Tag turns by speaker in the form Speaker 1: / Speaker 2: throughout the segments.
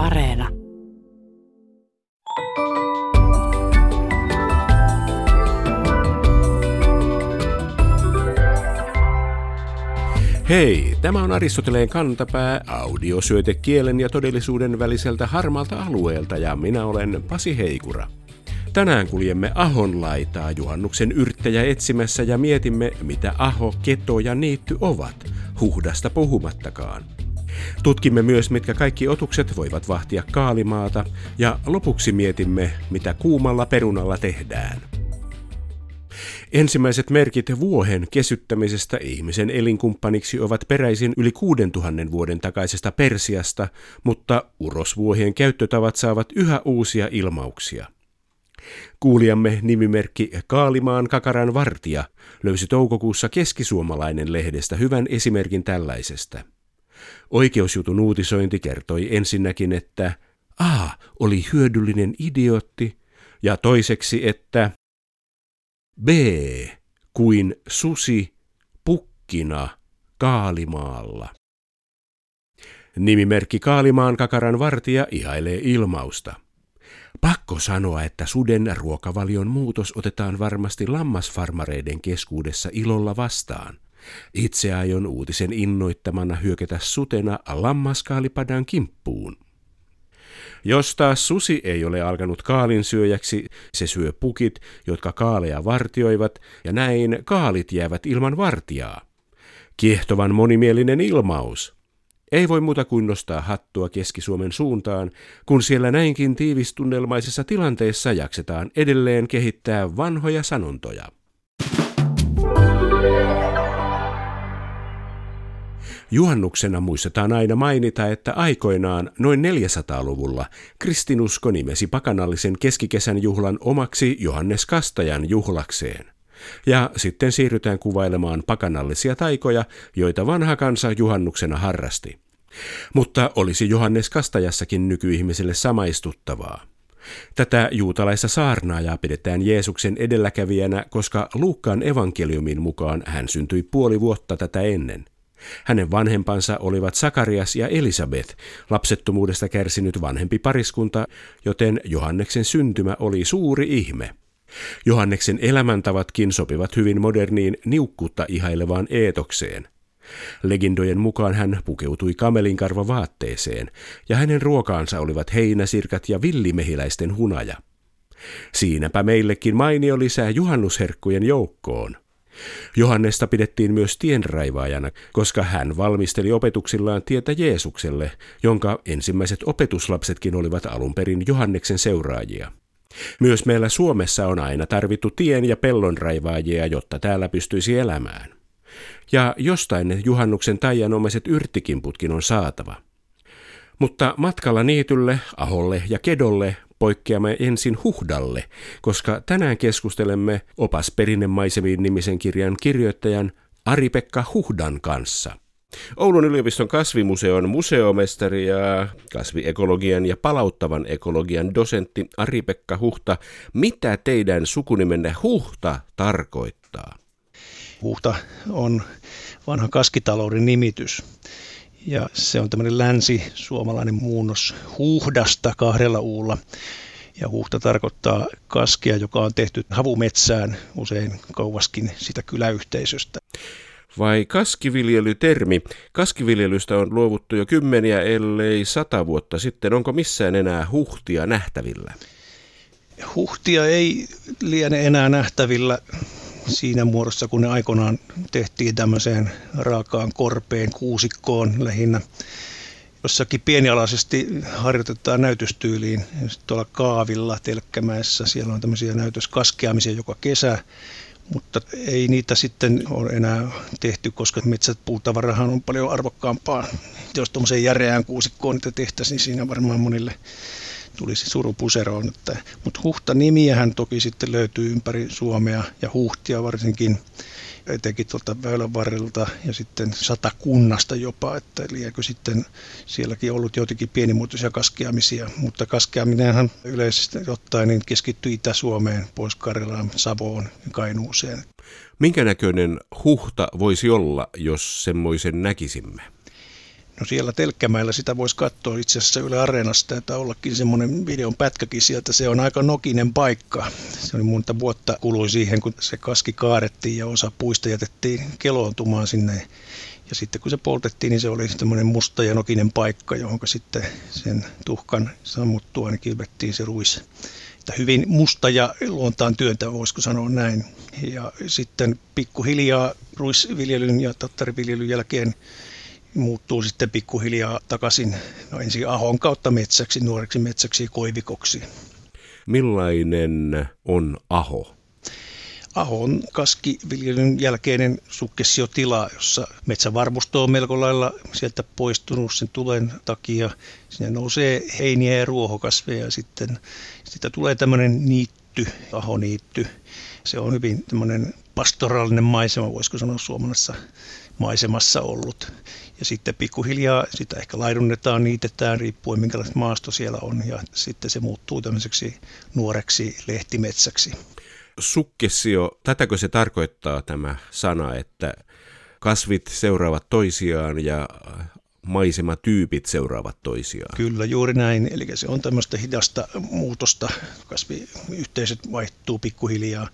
Speaker 1: Areena.
Speaker 2: Hei, tämä on Aristoteleen kantapää, audiosyöte kielen ja todellisuuden väliseltä harmalta alueelta ja minä olen Pasi Heikura. Tänään kuljemme Ahon laitaa juhannuksen yrttejä etsimässä ja mietimme, mitä Aho, Keto ja Niitty ovat, huhdasta puhumattakaan. Tutkimme myös, mitkä kaikki otukset voivat vahtia kaalimaata ja lopuksi mietimme, mitä kuumalla perunalla tehdään. Ensimmäiset merkit vuohen kesyttämisestä ihmisen elinkumppaniksi ovat peräisin yli 6000 vuoden takaisesta Persiasta, mutta urosvuohien käyttötavat saavat yhä uusia ilmauksia. Kuulijamme nimimerkki Kaalimaan kakaran vartija löysi toukokuussa keskisuomalainen lehdestä hyvän esimerkin tällaisesta. Oikeusjutun uutisointi kertoi ensinnäkin, että A oli hyödyllinen idiotti ja toiseksi, että B kuin susi pukkina Kaalimaalla. Nimimerkki Kaalimaan kakaran vartija ihailee ilmausta. Pakko sanoa, että suden ruokavalion muutos otetaan varmasti lammasfarmareiden keskuudessa ilolla vastaan. Itse aion uutisen innoittamana hyökätä sutena lammaskaalipadan kimppuun. Jos taas susi ei ole alkanut kaalin syöjäksi, se syö pukit, jotka kaaleja vartioivat, ja näin kaalit jäävät ilman vartijaa. Kiehtovan monimielinen ilmaus. Ei voi muuta kuin nostaa hattua Keski-Suomen suuntaan, kun siellä näinkin tiivistunnelmaisessa tilanteessa jaksetaan edelleen kehittää vanhoja sanontoja. Juhannuksena muistetaan aina mainita, että aikoinaan noin 400-luvulla kristinusko nimesi pakanallisen keskikesän juhlan omaksi Johannes Kastajan juhlakseen. Ja sitten siirrytään kuvailemaan pakanallisia taikoja, joita vanha kansa juhannuksena harrasti. Mutta olisi Johannes Kastajassakin nykyihmiselle samaistuttavaa. Tätä juutalaista saarnaajaa pidetään Jeesuksen edelläkävijänä, koska Luukkaan evankeliumin mukaan hän syntyi puoli vuotta tätä ennen. Hänen vanhempansa olivat Sakarias ja Elisabeth, lapsettomuudesta kärsinyt vanhempi pariskunta, joten Johanneksen syntymä oli suuri ihme. Johanneksen elämäntavatkin sopivat hyvin moderniin niukkuutta ihailevaan eetokseen. Legendojen mukaan hän pukeutui kamelinkarva vaatteeseen, ja hänen ruokaansa olivat heinäsirkat ja villimehiläisten hunaja. Siinäpä meillekin mainio lisää juhannusherkkujen joukkoon – Johannesta pidettiin myös tienraivaajana, koska hän valmisteli opetuksillaan tietä Jeesukselle, jonka ensimmäiset opetuslapsetkin olivat alun perin Johanneksen seuraajia. Myös meillä Suomessa on aina tarvittu tien- ja pellonraivaajia, jotta täällä pystyisi elämään. Ja jostain ne juhannuksen taianomaiset yrttikimputkin on saatava. Mutta matkalla niitylle, aholle ja kedolle poikkeamme ensin Huhdalle, koska tänään keskustelemme opas perinnemaisemiin nimisen kirjan kirjoittajan Ari-Pekka Huhdan kanssa. Oulun yliopiston kasvimuseon museomestari ja kasviekologian ja palauttavan ekologian dosentti Ari-Pekka Huhta. Mitä teidän sukunimenne Huhta tarkoittaa?
Speaker 3: Huhta on vanha kaskitalouden nimitys. Ja se on tämmöinen länsi-suomalainen muunnos huuhdasta kahdella uulla. Ja huhta tarkoittaa kaskia, joka on tehty havumetsään usein kauaskin sitä kyläyhteisöstä.
Speaker 2: Vai kaskiviljelytermi? Kaskiviljelystä on luovuttu jo kymmeniä, ellei sata vuotta sitten. Onko missään enää huhtia nähtävillä?
Speaker 3: Huhtia ei liene enää nähtävillä siinä muodossa, kun ne aikoinaan tehtiin tämmöiseen raakaan korpeen kuusikkoon lähinnä. Jossakin pienialaisesti harjoitetaan näytöstyyliin tuolla Kaavilla Telkkämäessä. Siellä on tämmöisiä näytöskaskeamisia joka kesä, mutta ei niitä sitten ole enää tehty, koska metsäpuutavarahan on paljon arvokkaampaa. Jos tuommoiseen järeään kuusikkoon niitä tehtäisiin, niin siinä varmaan monille tulisi surupuseroon. Että, mutta huhta-nimiähän toki sitten löytyy ympäri Suomea ja huhtia varsinkin etenkin tuolta väylän varrelta ja sitten satakunnasta jopa, että liekö sitten sielläkin ollut joitakin pienimuotoisia kaskeamisia, mutta kaskeaminenhan yleisesti ottaen niin keskittyy Itä-Suomeen, Pohjois-Karjalaan, Savoon ja Kainuuseen.
Speaker 2: Minkä näköinen huhta voisi olla, jos semmoisen näkisimme?
Speaker 3: No siellä Telkkämäellä sitä voisi katsoa itse asiassa Yle Areenasta, että ollakin semmoinen videon pätkäkin sieltä. Se on aika nokinen paikka. Se oli monta vuotta kului siihen, kun se kaski kaadettiin ja osa puista jätettiin keloontumaan sinne. Ja sitten kun se poltettiin, niin se oli semmoinen musta ja nokinen paikka, johon sitten sen tuhkan sammuttua niin kilvettiin se ruis. Että hyvin musta ja luontaan työntä, voisiko sanoa näin. Ja sitten pikkuhiljaa ruisviljelyn ja tattariviljelyn jälkeen muuttuu sitten pikkuhiljaa takaisin no ensin ahon kautta metsäksi, nuoreksi metsäksi ja koivikoksi.
Speaker 2: Millainen on aho?
Speaker 3: Aho on kaskiviljelyn jälkeinen sukkessiotila, jossa metsävarmusto on melko lailla sieltä poistunut sen tulen takia. Sinne nousee heiniä ja ruohokasveja ja sitten sitä tulee tämmöinen niitty, ahoniitty. Se on hyvin tämmöinen pastoraalinen maisema, voisiko sanoa suomalaisessa maisemassa ollut. Ja sitten pikkuhiljaa sitä ehkä laidunnetaan, niitetään, riippuen minkälaista maasto siellä on. Ja sitten se muuttuu tämmöiseksi nuoreksi lehtimetsäksi.
Speaker 2: Sukkessio, tätäkö se tarkoittaa tämä sana, että kasvit seuraavat toisiaan ja maisematyypit seuraavat toisiaan.
Speaker 3: Kyllä, juuri näin. Eli se on tämmöistä hidasta muutosta. Kasviyhteisöt vaihtuu pikkuhiljaa.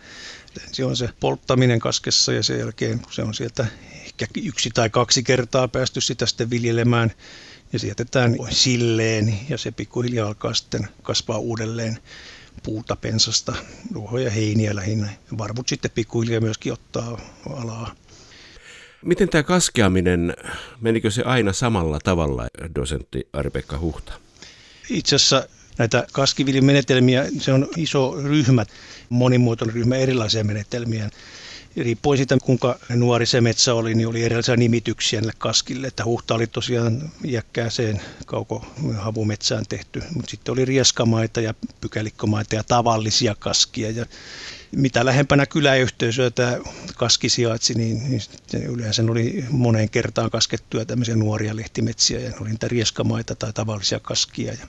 Speaker 3: Se on se polttaminen kaskessa ja sen jälkeen, kun se on sieltä ehkä yksi tai kaksi kertaa päästy sitä sitten viljelemään, ja se jätetään silleen ja se pikkuhiljaa alkaa sitten kasvaa uudelleen puuta, pensasta, ruohoja, heiniä lähinnä. Varvut sitten pikkuhiljaa myöskin ottaa alaa.
Speaker 2: Miten tämä kaskeaminen, menikö se aina samalla tavalla, dosentti Ari-Pekka Huhta?
Speaker 3: Itse asiassa näitä kaskiviljemenetelmiä, se on iso ryhmä, monimuotoinen ryhmä erilaisia menetelmiä riippuen siitä, kuinka nuori se metsä oli, niin oli erilaisia nimityksiä näille kaskille. Että huhta oli tosiaan iäkkääseen havumetsään tehty, mutta sitten oli rieskamaita ja pykälikkomaita ja tavallisia kaskia. Ja mitä lähempänä kyläyhteisöä tämä kaski sijaitsi, niin, niin yleensä oli moneen kertaan kaskettuja tämmöisiä nuoria lehtimetsiä ja oli niitä rieskamaita tai tavallisia kaskia. Ja,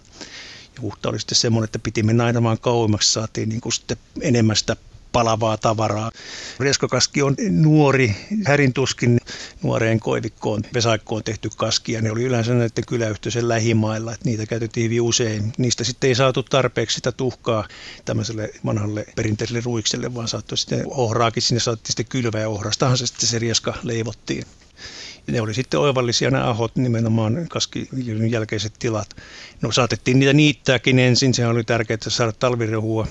Speaker 3: ja huhta oli sitten semmoinen, että piti mennä aina vaan kauemmaksi, saatiin niin kuin sitten enemmän sitä palavaa tavaraa. Reskokaski on nuori, härintuskin nuoreen koivikkoon, vesaikkoon tehty kaski ja ne oli yleensä näiden kyläyhteisön lähimailla, että niitä käytettiin hyvin usein. Niistä sitten ei saatu tarpeeksi sitä tuhkaa tämmöiselle vanhalle perinteiselle ruikselle, vaan saattoi sitten ohraakin, sinne saatiin sitten kylvää ja ohrastahan se sitten se rieska leivottiin. Ne oli sitten oivallisia nämä ahot, nimenomaan kaskiviljelyn jälkeiset tilat. No saatettiin niitä niittääkin ensin, se oli tärkeää saada talvirehua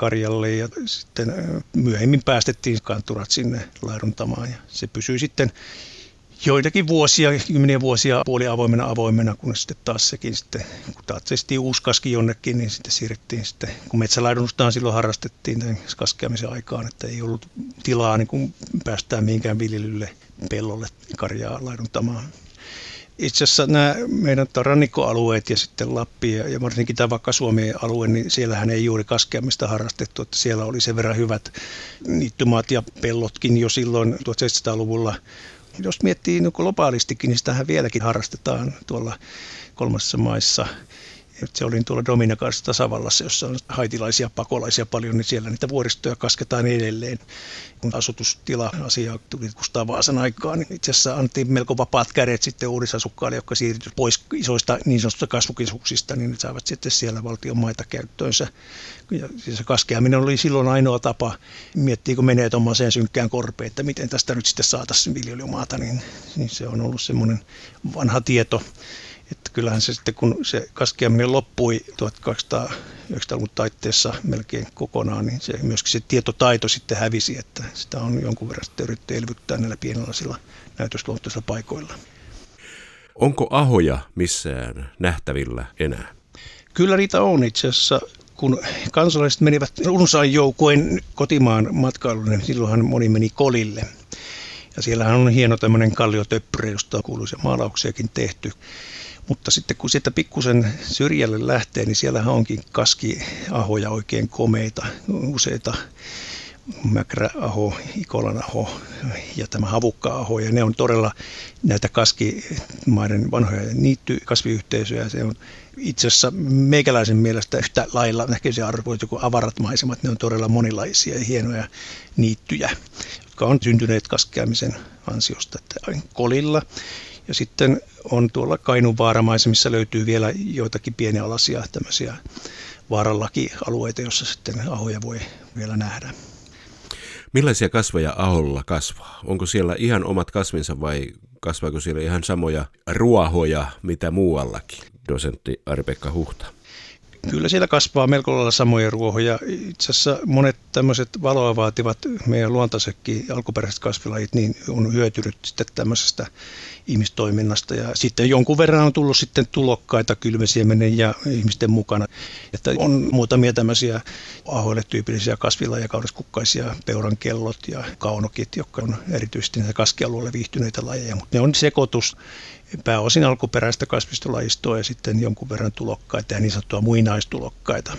Speaker 3: karjalle ja sitten myöhemmin päästettiin kanturat sinne laiduntamaan ja se pysyi sitten joitakin vuosia, kymmeniä vuosia puoli avoimena avoimena, kun sitten taas sekin sitten, kun taas uusi kaski jonnekin, niin sitten siirrettiin sitten, kun metsälaidunnustahan silloin harrastettiin tämän kaskeamisen aikaan, että ei ollut tilaa niin kun päästään mihinkään viljelylle pellolle karjaa laiduntamaan itse asiassa nämä meidän rannikkoalueet ja sitten Lappi ja, ja varsinkin tämä vaikka Suomen alue, niin siellähän ei juuri kaskeamista harrastettu, että siellä oli sen verran hyvät niittymaat ja pellotkin jo silloin 1700-luvulla. Jos miettii niin globaalistikin, niin sitähän vieläkin harrastetaan tuolla kolmassa maissa – se oli tuolla Dominikaisessa tasavallassa, jossa on haitilaisia pakolaisia paljon, niin siellä niitä vuoristoja kasketaan edelleen. Kun asutustila-asia tuli Kustaa Vaasan aikaan, niin itse asiassa annettiin melko vapaat kädet sitten uudisasukkaille, jotka siirtyivät pois isoista niin sanotusta kasvukeskuksista, niin ne saivat sitten siellä valtion maita käyttöönsä. Ja se kaskeaminen oli silloin ainoa tapa miettiä, kun menee tuommoiseen synkkään korpeen, että miten tästä nyt sitten saataisiin viljelymaata, niin, niin se on ollut semmoinen vanha tieto. Että kyllähän se sitten, kun se kaskeaminen loppui 1290-luvun taitteessa melkein kokonaan, niin se, myöskin se tietotaito sitten hävisi, että sitä on jonkun verran sitten yritetty elvyttää näillä pienenlaisilla näytösluontoisilla paikoilla.
Speaker 2: Onko ahoja missään nähtävillä enää?
Speaker 3: Kyllä niitä on itse asiassa. Kun kansalaiset menivät runsain joukoin kotimaan matkailuun, niin silloinhan moni meni kolille. Ja siellähän on hieno tämmöinen kalliotöppyrä, josta on se maalauksiakin tehty. Mutta sitten kun sieltä pikkusen syrjälle lähtee, niin siellä onkin kaskiahoja oikein komeita, useita Mäkräaho, Ikolan-aho ja tämä Havukka-aho. Ja ne on todella näitä kaskimaiden vanhoja niittykasviyhteisöjä. Se on itse asiassa meikäläisen mielestä yhtä lailla se arvoitu kuin avarat maisemat. Ne on todella monilaisia ja hienoja niittyjä, jotka on syntyneet kaskeamisen ansiosta. Että kolilla Ja sitten on tuolla Kainun vaaramaisemissa löytyy vielä joitakin pienialaisia tämmöisiä vaarallakialueita, joissa sitten ahoja voi vielä nähdä.
Speaker 2: Millaisia kasveja aholla kasvaa? Onko siellä ihan omat kasvinsa vai kasvaako siellä ihan samoja ruohoja mitä muuallakin? Dosentti Ari-Pekka Huhta.
Speaker 3: Kyllä siellä kasvaa melko lailla samoja ruohoja. Itse asiassa monet tämmöiset valoa vaativat meidän luontaisetkin alkuperäiset kasvilajit niin on hyötynyt sitten tämmöisestä ihmistoiminnasta. Ja sitten jonkun verran on tullut sitten tulokkaita kylmäsiemenen ja ihmisten mukana. Että on muutamia tämmöisiä ahoille tyypillisiä kasvilajeja, kauriskukkaisia, peuran ja kaunokit, jotka on erityisesti näitä kaskialueelle viihtyneitä lajeja. Mutta ne on sekoitus pääosin alkuperäistä kasvistolajistoa ja sitten jonkun verran tulokkaita ja niin sanottua muinaistulokkaita.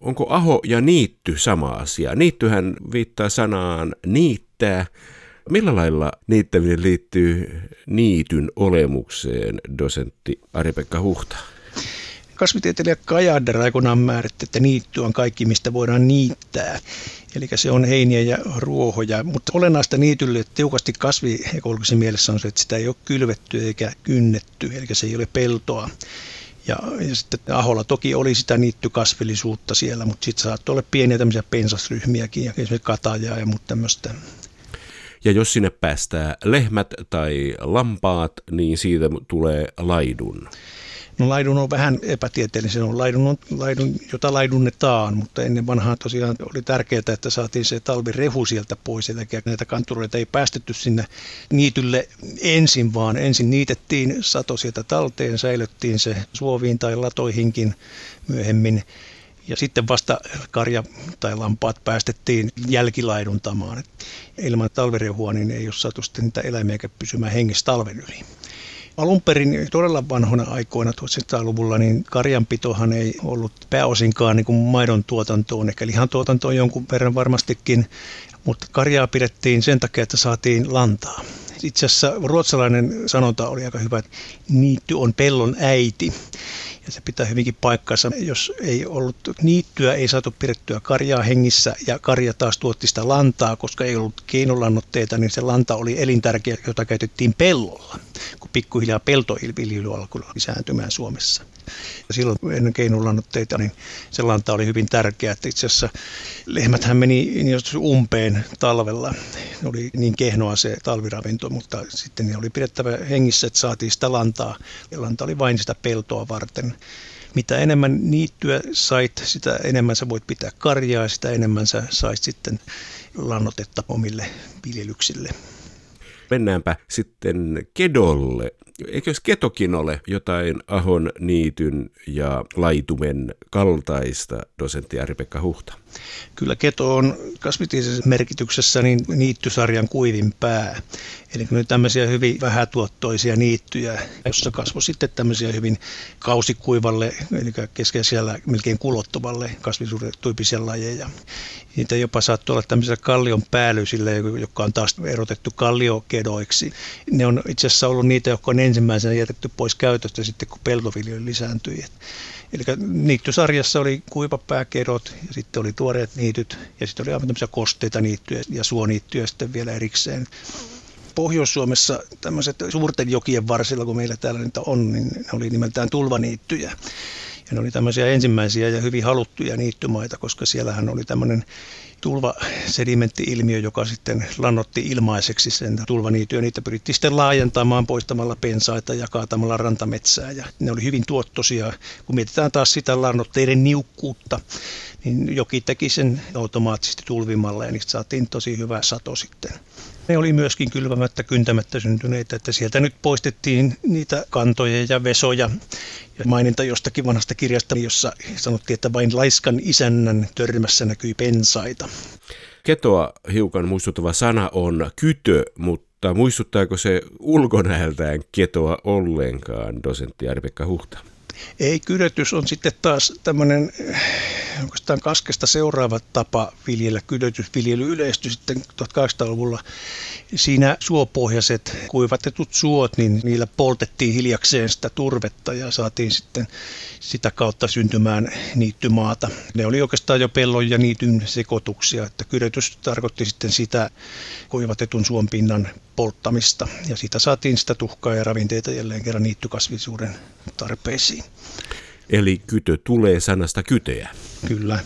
Speaker 2: Onko aho ja niitty sama asia? Niittyhän viittaa sanaan niittää. Millä lailla niittäminen liittyy niityn olemukseen, dosentti Ari-Pekka Huhta?
Speaker 3: Kasvitieteilijä Kajader aikoinaan määritti, että niitty on kaikki, mistä voidaan niittää. Eli se on heiniä ja ruohoja, mutta olennaista niitylle tiukasti kasviekologisen mielessä on se, että sitä ei ole kylvetty eikä kynnetty, eli se ei ole peltoa. Ja, ja sitten Aholla toki oli sitä niittykasvillisuutta siellä, mutta sitten saattoi olla pieniä tämmöisiä pensasryhmiäkin, ja esimerkiksi katajaa ja muuta tämmöistä.
Speaker 2: Ja jos sinne päästää lehmät tai lampaat, niin siitä tulee laidun.
Speaker 3: No laidun on vähän epätieteellinen, on laidun, on laidun, jota laidunnetaan, mutta ennen vanhaa tosiaan oli tärkeää, että saatiin se talvirehu sieltä pois, eli näitä kantureita ei päästetty sinne niitylle ensin, vaan ensin niitettiin sato sieltä talteen, säilyttiin se suoviin tai latoihinkin myöhemmin, ja sitten vasta karja tai lampaat päästettiin jälkilaiduntamaan. Ilman talvirehua niin ei ole saatu sitten niitä eläimiä pysymään hengissä talven yli. Alun perin todella vanhoina aikoina 1700-luvulla niin karjanpitohan ei ollut pääosinkaan niin kuin maidon tuotantoon, ehkä lihan tuotantoon jonkun verran varmastikin, mutta karjaa pidettiin sen takia, että saatiin lantaa. Itse asiassa ruotsalainen sanonta oli aika hyvä, että niitty on pellon äiti. Ja se pitää hyvinkin paikkansa. Jos ei ollut niittyä, ei saatu pidettyä karjaa hengissä ja karja taas tuotti sitä lantaa, koska ei ollut keinolannoitteita, niin se lanta oli elintärkeä, jota käytettiin pellolla, kun pikkuhiljaa peltoviljely alkoi lisääntymään Suomessa. Ja silloin ennen keinulannotteita, niin se lanta oli hyvin tärkeä, että itse asiassa lehmäthän meni niin umpeen talvella. Ne oli niin kehnoa se talviravinto, mutta sitten ne oli pidettävä hengissä, että saatiin sitä lantaa. Ja lanta oli vain sitä peltoa varten. Mitä enemmän niittyä sait, sitä enemmän sä voit pitää karjaa ja sitä enemmän sä sait sitten lannotetta omille viljelyksille.
Speaker 2: Mennäänpä sitten kedolle. Eikö ketokin ole jotain Ahon niityn ja laitumen kaltaista, dosentti Ari-Pekka Huhta?
Speaker 3: Kyllä keto on kasvitieteellisessä merkityksessä niin niittysarjan kuivin pää. Eli ne tämmöisiä hyvin vähätuottoisia niittyjä, jossa kasvoi sitten tämmöisiä hyvin kausikuivalle, eli keskeisellä melkein kulottuvalle kasvisuudetyyppisiä lajeja. Niitä jopa saattoi olla tämmöisillä kallion päällysillä, jotka on taas erotettu kalliokedoiksi. Ne on itse asiassa ollut niitä, jotka on ensimmäisenä jätetty pois käytöstä sitten, kun peltoviljely lisääntyi. Eli niittysarjassa oli kuivapääkedot ja sitten oli tuoreet niityt ja sitten oli aivan tämmöisiä kosteita niittyjä ja suoniittyjä sitten vielä erikseen. Pohjois-Suomessa tämmöiset suurten jokien varsilla, kun meillä täällä niitä on, niin ne oli nimeltään tulvaniittyjä. Ja ne oli tämmöisiä ensimmäisiä ja hyvin haluttuja niittymaita, koska siellähän oli tämmöinen tulvasedimentti-ilmiö, joka sitten lannotti ilmaiseksi sen tulvaniityä. Niitä pyrittiin sitten laajentamaan poistamalla pensaita ja kaatamalla rantametsää. Ja ne oli hyvin tuottosia. Kun mietitään taas sitä lannoitteiden niukkuutta, niin joki teki sen automaattisesti tulvimalla ja niistä saatiin tosi hyvä sato sitten. Ne oli myöskin kylvämättä, kyntämättä syntyneitä, että sieltä nyt poistettiin niitä kantoja ja vesoja. Ja maininta jostakin vanhasta kirjasta, jossa sanottiin, että vain laiskan isännän törmässä näkyi pensaita.
Speaker 2: Ketoa hiukan muistuttava sana on kytö, mutta muistuttaako se ulkonäöltään ketoa ollenkaan, dosentti Arpekka Huhta?
Speaker 3: Ei, kydötys on sitten taas tämmöinen oikeastaan kaskesta seuraava tapa viljellä kylötysviljely yleistyi sitten 1800-luvulla. Siinä suopohjaiset kuivatetut suot, niin niillä poltettiin hiljakseen sitä turvetta ja saatiin sitten sitä kautta syntymään niittymaata. Ne oli oikeastaan jo pellon ja niityn sekoituksia, että kylötys tarkoitti sitten sitä kuivatetun suon pinnan polttamista ja siitä saatiin sitä tuhkaa ja ravinteita jälleen kerran niittykasvisuuden tarpeisiin.
Speaker 2: Eli kytö tulee sanasta kyteä.
Speaker 3: Kyllä.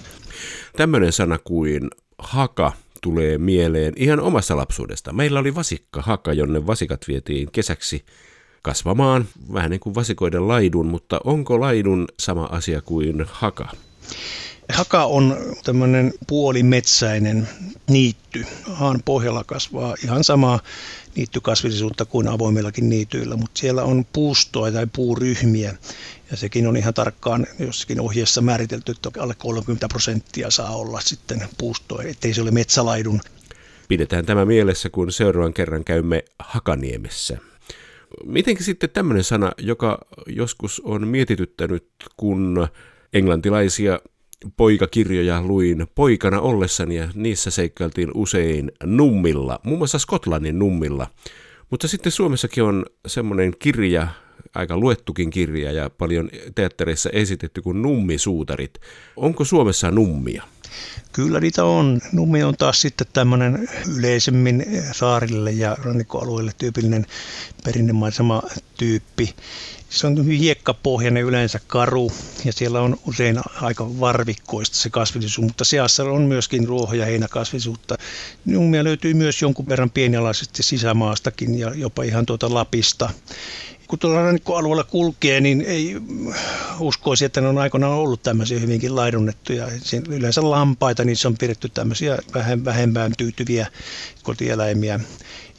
Speaker 2: Tämmöinen sana kuin haka tulee mieleen ihan omassa lapsuudesta. Meillä oli vasikka haka, jonne vasikat vietiin kesäksi kasvamaan, vähän niin kuin vasikoiden laidun, mutta onko laidun sama asia kuin haka?
Speaker 3: Haka on tämmöinen puolimetsäinen niitty. Haan pohjalla kasvaa ihan sama niittykasvillisuutta kuin avoimillakin niityillä, mutta siellä on puustoa tai puuryhmiä. Ja sekin on ihan tarkkaan jossakin ohjeessa määritelty, että alle 30 prosenttia saa olla sitten puustoa, ettei se ole metsälaidun.
Speaker 2: Pidetään tämä mielessä, kun seuraavan kerran käymme Hakaniemessä. Mitenkin sitten tämmöinen sana, joka joskus on mietityttänyt, kun englantilaisia poikakirjoja luin poikana ollessani ja niissä seikkailtiin usein nummilla, muun muassa Skotlannin nummilla. Mutta sitten Suomessakin on semmoinen kirja, aika luettukin kirja ja paljon teattereissa esitetty kuin Nummisuutarit. Onko Suomessa nummia?
Speaker 3: Kyllä niitä on. Nummi on taas sitten tämmöinen yleisemmin saarille ja rannikkoalueelle tyypillinen perinnemaisema tyyppi. Se on hiekkapohjainen yleensä karu ja siellä on usein aika varvikkoista se kasvillisuus, mutta seassa on myöskin ruoho- ja heinäkasvillisuutta. Nummia löytyy myös jonkun verran pienialaisesti sisämaastakin ja jopa ihan tuota Lapista kun tuolla rannikkoalueella kulkee, niin ei uskoisi, että ne on aikoinaan ollut tämmöisiä hyvinkin laidunnettuja. Yleensä lampaita, niin se on pidetty tämmöisiä vähemmän tyytyviä kotieläimiä.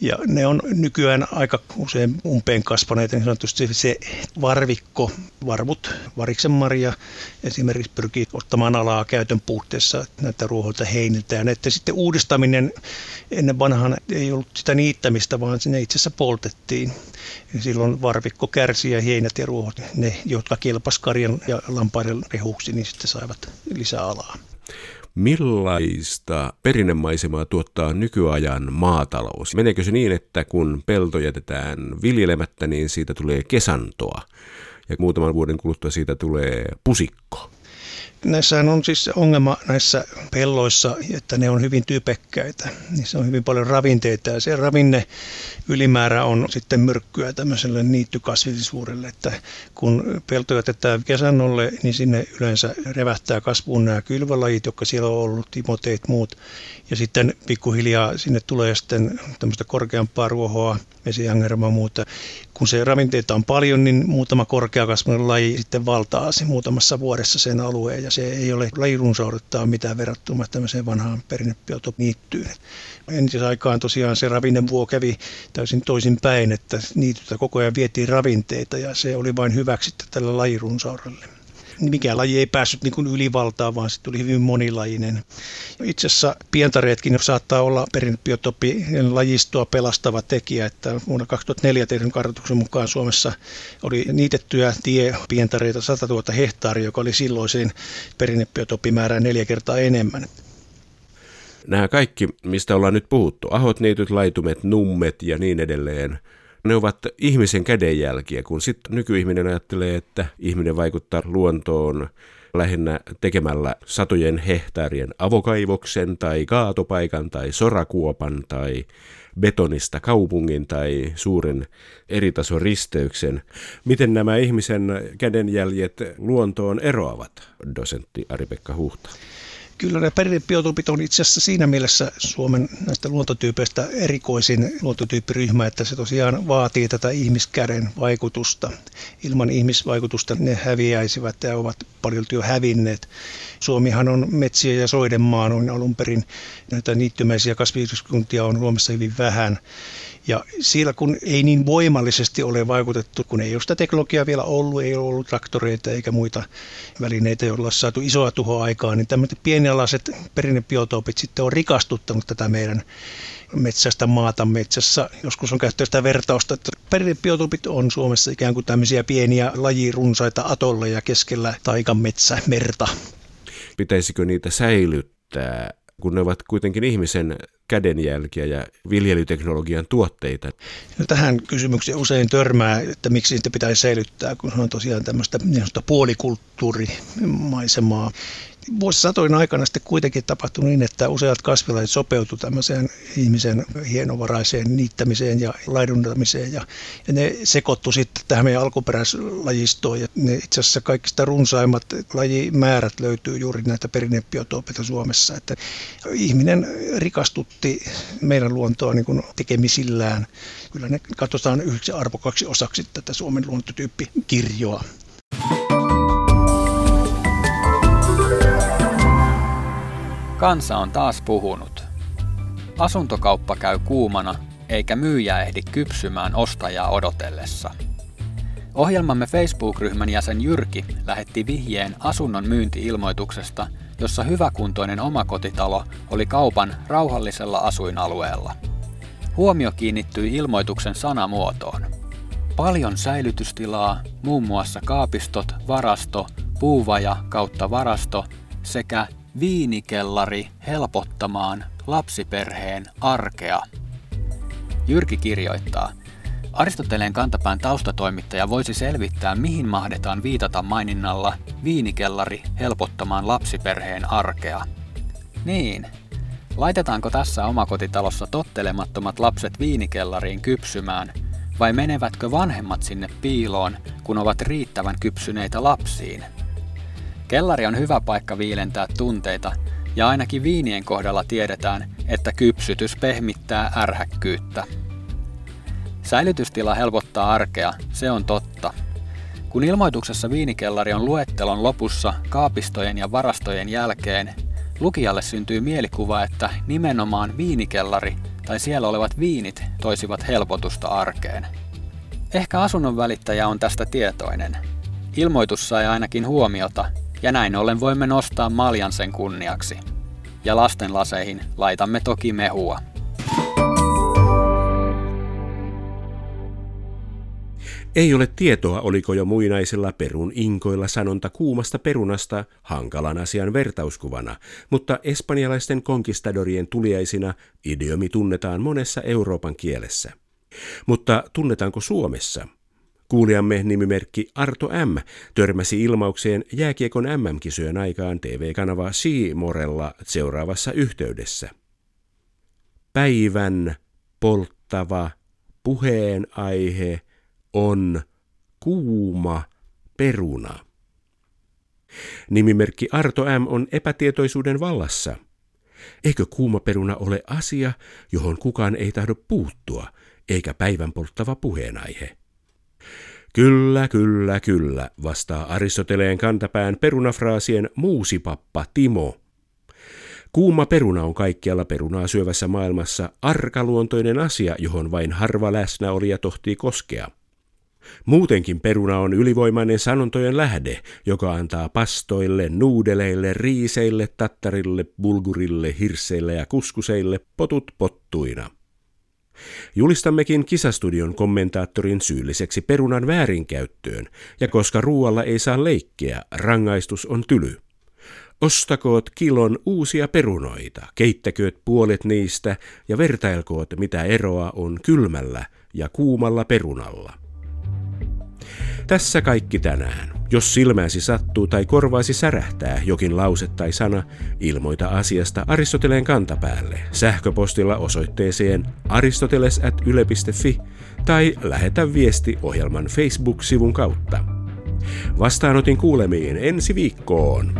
Speaker 3: Ja ne on nykyään aika usein umpeen kasvaneet, niin sanotusti se varvikko, varvut, variksenmarja esimerkiksi pyrkii ottamaan alaa käytön puutteessa näitä ruoholta heiniltä. Ja näiden sitten uudistaminen ennen vanhan ei ollut sitä niittämistä, vaan ne itse asiassa poltettiin. Ja silloin varvikko kärsi ja heinät ja ruohot, ne jotka kelpas karjan ja lampaiden rehuksi, niin sitten saivat lisää alaa.
Speaker 2: Millaista perinnemaisemaa tuottaa nykyajan maatalous? Meneekö se niin, että kun pelto jätetään viljelemättä, niin siitä tulee kesantoa ja muutaman vuoden kuluttua siitä tulee pusikko?
Speaker 3: Näissähän on siis ongelma näissä pelloissa, että ne on hyvin typekkäitä. Niissä on hyvin paljon ravinteita ja se ravinne ylimäärä on sitten myrkkyä tämmöiselle niittykasvillisuudelle, että kun pelto jätetään kesannolle, niin sinne yleensä revähtää kasvuun nämä kylvälajit, jotka siellä on ollut, timoteit muut, ja sitten pikkuhiljaa sinne tulee sitten tämmöistä korkeampaa ruohoa, vesiangermaa muuta. Kun se ravinteita on paljon, niin muutama korkeakasvainen laji sitten valtaa se muutamassa vuodessa sen alueen, ja se ei ole lajirunsaudettaa mitään verrattuna tämmöiseen vanhaan perinnebiotopniittyyn. Entisaikaan tosiaan se ravinnevuo kävi täysin toisin päin, että niitytä koko ajan vietiin ravinteita, ja se oli vain hyväksi tälle lajirunsaudelle mikä laji ei päässyt niin ylivaltaan, vaan se tuli hyvin monilajinen. Itse asiassa pientareetkin saattaa olla perinnebiotopin lajistoa pelastava tekijä, että vuonna 2004 tehdyn kartoituksen mukaan Suomessa oli niitettyjä tiepientareita 100 000 hehtaaria, joka oli silloiseen perinnebiotoppimäärään neljä kertaa enemmän
Speaker 2: nämä kaikki, mistä ollaan nyt puhuttu, ahot, niityt, laitumet, nummet ja niin edelleen, ne ovat ihmisen kädenjälkiä, kun sitten nykyihminen ajattelee, että ihminen vaikuttaa luontoon lähinnä tekemällä satojen hehtaarien avokaivoksen tai kaatopaikan tai sorakuopan tai betonista kaupungin tai suuren eritason risteyksen. Miten nämä ihmisen kädenjäljet luontoon eroavat, dosentti Ari-Pekka Huhta?
Speaker 3: Kyllä nämä perinnebiotopit on itse asiassa siinä mielessä Suomen näistä luontotyypeistä erikoisin luontotyyppiryhmä, että se tosiaan vaatii tätä ihmiskäden vaikutusta. Ilman ihmisvaikutusta ne häviäisivät ja ovat paljon jo hävinneet. Suomihan on metsiä ja soiden maa on alun perin. Näitä niittymäisiä kasvillisuuskuntia on Suomessa hyvin vähän. Ja siellä kun ei niin voimallisesti ole vaikutettu, kun ei ole sitä teknologiaa vielä ollut, ei ole ollut traktoreita eikä muita välineitä, joilla olisi saatu isoa tuhoa aikaa, niin tämmöiset pienialaiset perinnebiotoopit sitten on rikastuttanut tätä meidän metsästä maata metsässä. Joskus on käytetty sitä vertausta, että perinnebiotoopit on Suomessa ikään kuin tämmöisiä pieniä lajirunsaita atolleja keskellä taikan merta.
Speaker 2: pitäisikö niitä säilyttää, kun ne ovat kuitenkin ihmisen kädenjälkiä ja viljelyteknologian tuotteita?
Speaker 3: No tähän kysymykseen usein törmää, että miksi niitä pitäisi säilyttää, kun on tosiaan tämmöistä niin puolikulttuurimaisemaa vuosisatojen aikana sitten kuitenkin tapahtui niin, että useat kasvilajit sopeutuivat tämmöiseen ihmisen hienovaraiseen niittämiseen ja laiduntamiseen ja, ja ne sekoittu sitten tähän meidän alkuperäislajistoon ja ne itse asiassa kaikista runsaimmat lajimäärät löytyy juuri näitä perinnebiotoopita Suomessa, että ihminen rikastutti meidän luontoa niin kuin tekemisillään. Kyllä ne katsotaan yhdeksi arvokaksi osaksi tätä Suomen luontotyyppikirjoa.
Speaker 1: Kansa on taas puhunut. Asuntokauppa käy kuumana, eikä myyjä ehdi kypsymään ostajaa odotellessa. Ohjelmamme Facebook-ryhmän jäsen Jyrki lähetti vihjeen asunnon myynti-ilmoituksesta, jossa hyväkuntoinen omakotitalo oli kaupan rauhallisella asuinalueella. Huomio kiinnittyi ilmoituksen sanamuotoon. Paljon säilytystilaa, muun muassa kaapistot, varasto, puuvaja kautta varasto sekä Viinikellari helpottamaan lapsiperheen arkea. Jyrki kirjoittaa, Aristoteleen kantapään taustatoimittaja voisi selvittää, mihin mahdetaan viitata maininnalla viinikellari helpottamaan lapsiperheen arkea. Niin, laitetaanko tässä omakotitalossa tottelemattomat lapset viinikellariin kypsymään, vai menevätkö vanhemmat sinne piiloon, kun ovat riittävän kypsyneitä lapsiin? Kellari on hyvä paikka viilentää tunteita, ja ainakin viinien kohdalla tiedetään, että kypsytys pehmittää ärhäkkyyttä. Säilytystila helpottaa arkea, se on totta. Kun ilmoituksessa viinikellari on luettelon lopussa kaapistojen ja varastojen jälkeen, lukijalle syntyy mielikuva, että nimenomaan viinikellari tai siellä olevat viinit toisivat helpotusta arkeen. Ehkä asunnon välittäjä on tästä tietoinen. Ilmoitus sai ainakin huomiota, ja näin ollen voimme nostaa maljan sen kunniaksi. Ja lasten laseihin laitamme toki mehua.
Speaker 2: Ei ole tietoa, oliko jo muinaisella perun inkoilla sanonta kuumasta perunasta hankalan asian vertauskuvana, mutta espanjalaisten konkistadorien tuliaisina idiomi tunnetaan monessa Euroopan kielessä. Mutta tunnetaanko Suomessa – Kuulijamme nimimerkki Arto M. törmäsi ilmaukseen jääkiekon MM-kisojen aikaan TV-kanava Siimorella seuraavassa yhteydessä. Päivän polttava puheenaihe on kuuma peruna. Nimimerkki Arto M. on epätietoisuuden vallassa. Eikö kuuma peruna ole asia, johon kukaan ei tahdo puuttua, eikä päivän polttava puheenaihe? Kyllä, kyllä, kyllä, vastaa Aristoteleen kantapään perunafraasien muusipappa Timo. Kuuma peruna on kaikkialla perunaa syövässä maailmassa arkaluontoinen asia, johon vain harva läsnäolija tohtii koskea. Muutenkin peruna on ylivoimainen sanontojen lähde, joka antaa pastoille, nuudeleille, riiseille, tattarille, bulgurille, hirseille ja kuskuseille potut pottuina – Julistammekin kisastudion kommentaattorin syylliseksi perunan väärinkäyttöön, ja koska ruoalla ei saa leikkeä, rangaistus on tyly. Ostakoot kilon uusia perunoita, keittäkööt puolet niistä ja vertailkoot mitä eroa on kylmällä ja kuumalla perunalla. Tässä kaikki tänään. Jos silmäsi sattuu tai korvaasi särähtää jokin lause tai sana, ilmoita asiasta Aristoteleen kantapäälle sähköpostilla osoitteeseen aristoteles.yle.fi tai lähetä viesti ohjelman Facebook-sivun kautta. Vastaanotin kuulemiin ensi viikkoon.